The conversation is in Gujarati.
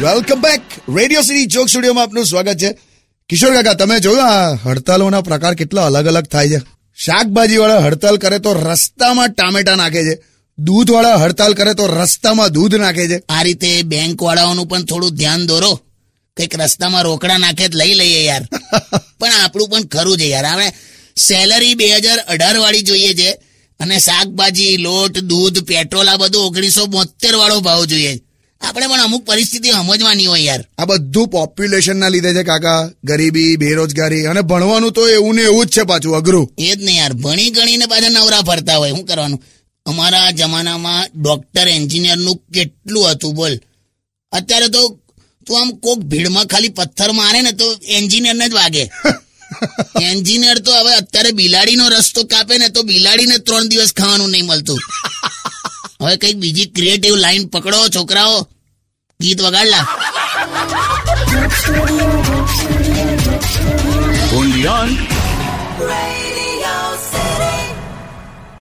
Welcome back radio city joke સ્ટુડિયોમાં આપનું સ્વાગત છે. કિશોર કાકા તમે જોયું આ હડતાલોના પ્રકાર કેટલા અલગ અલગ થાય છે? શાકભાજી વાળા હડતાલ કરે તો રસ્તામાં ટામેટા નાખે છે. દૂધ વાળા હડતાલ કરે તો રસ્તામાં દૂધ નાખે છે. આ રીતે બેંક વાળાઓનું પણ થોડું ધ્યાન દોરો. કંઈક રસ્તામાં રોકડા નાખે જ લઈ લઈએ યાર. પણ આપણું પણ ખરું છે યાર. હવે સેલરી બે હજાર અઢાર વાળી જોઈએ છે. અને શાકભાજી લોટ દૂધ પેટ્રોલ આ બધું ઓગણીસો બોતેર વાળો ભાવ જોઈએ. આપણે પણ અમુક પરિસ્થિતિ સમજવાની હોય યાર. આ બધું પોપ્યુલેશનના લીધે છે કાકા. ગરીબી બેરોજગારી અને ભણવાનું તો એવું ને એવું જ છે પાછું અઘરું. એ જ ને યાર. ભણી ગણીને પાછા નવરા ફરતા હોય. શું કરવાનું? અમારા જમાનામાં ડોક્ટર એન્જિનિયરનું કેટલું હતું બોલ. અત્યારે તો તું આમ કોક ભીડમાં ખાલી પથ્થર મારે ને તો એન્જિનિયરને જ વાગે. એન્જિનિયર તો હવે અત્યારે બિલાડીનો રસ્તો કાપે ને તો બિલાડીને ત્રણ દિવસ ખાવાનું નહીં મળતું. હવે કંઈક બીજી ક્રિએટિવ લાઈન પકડો, છોકરાઓ. ગીત વગાડલા. Radio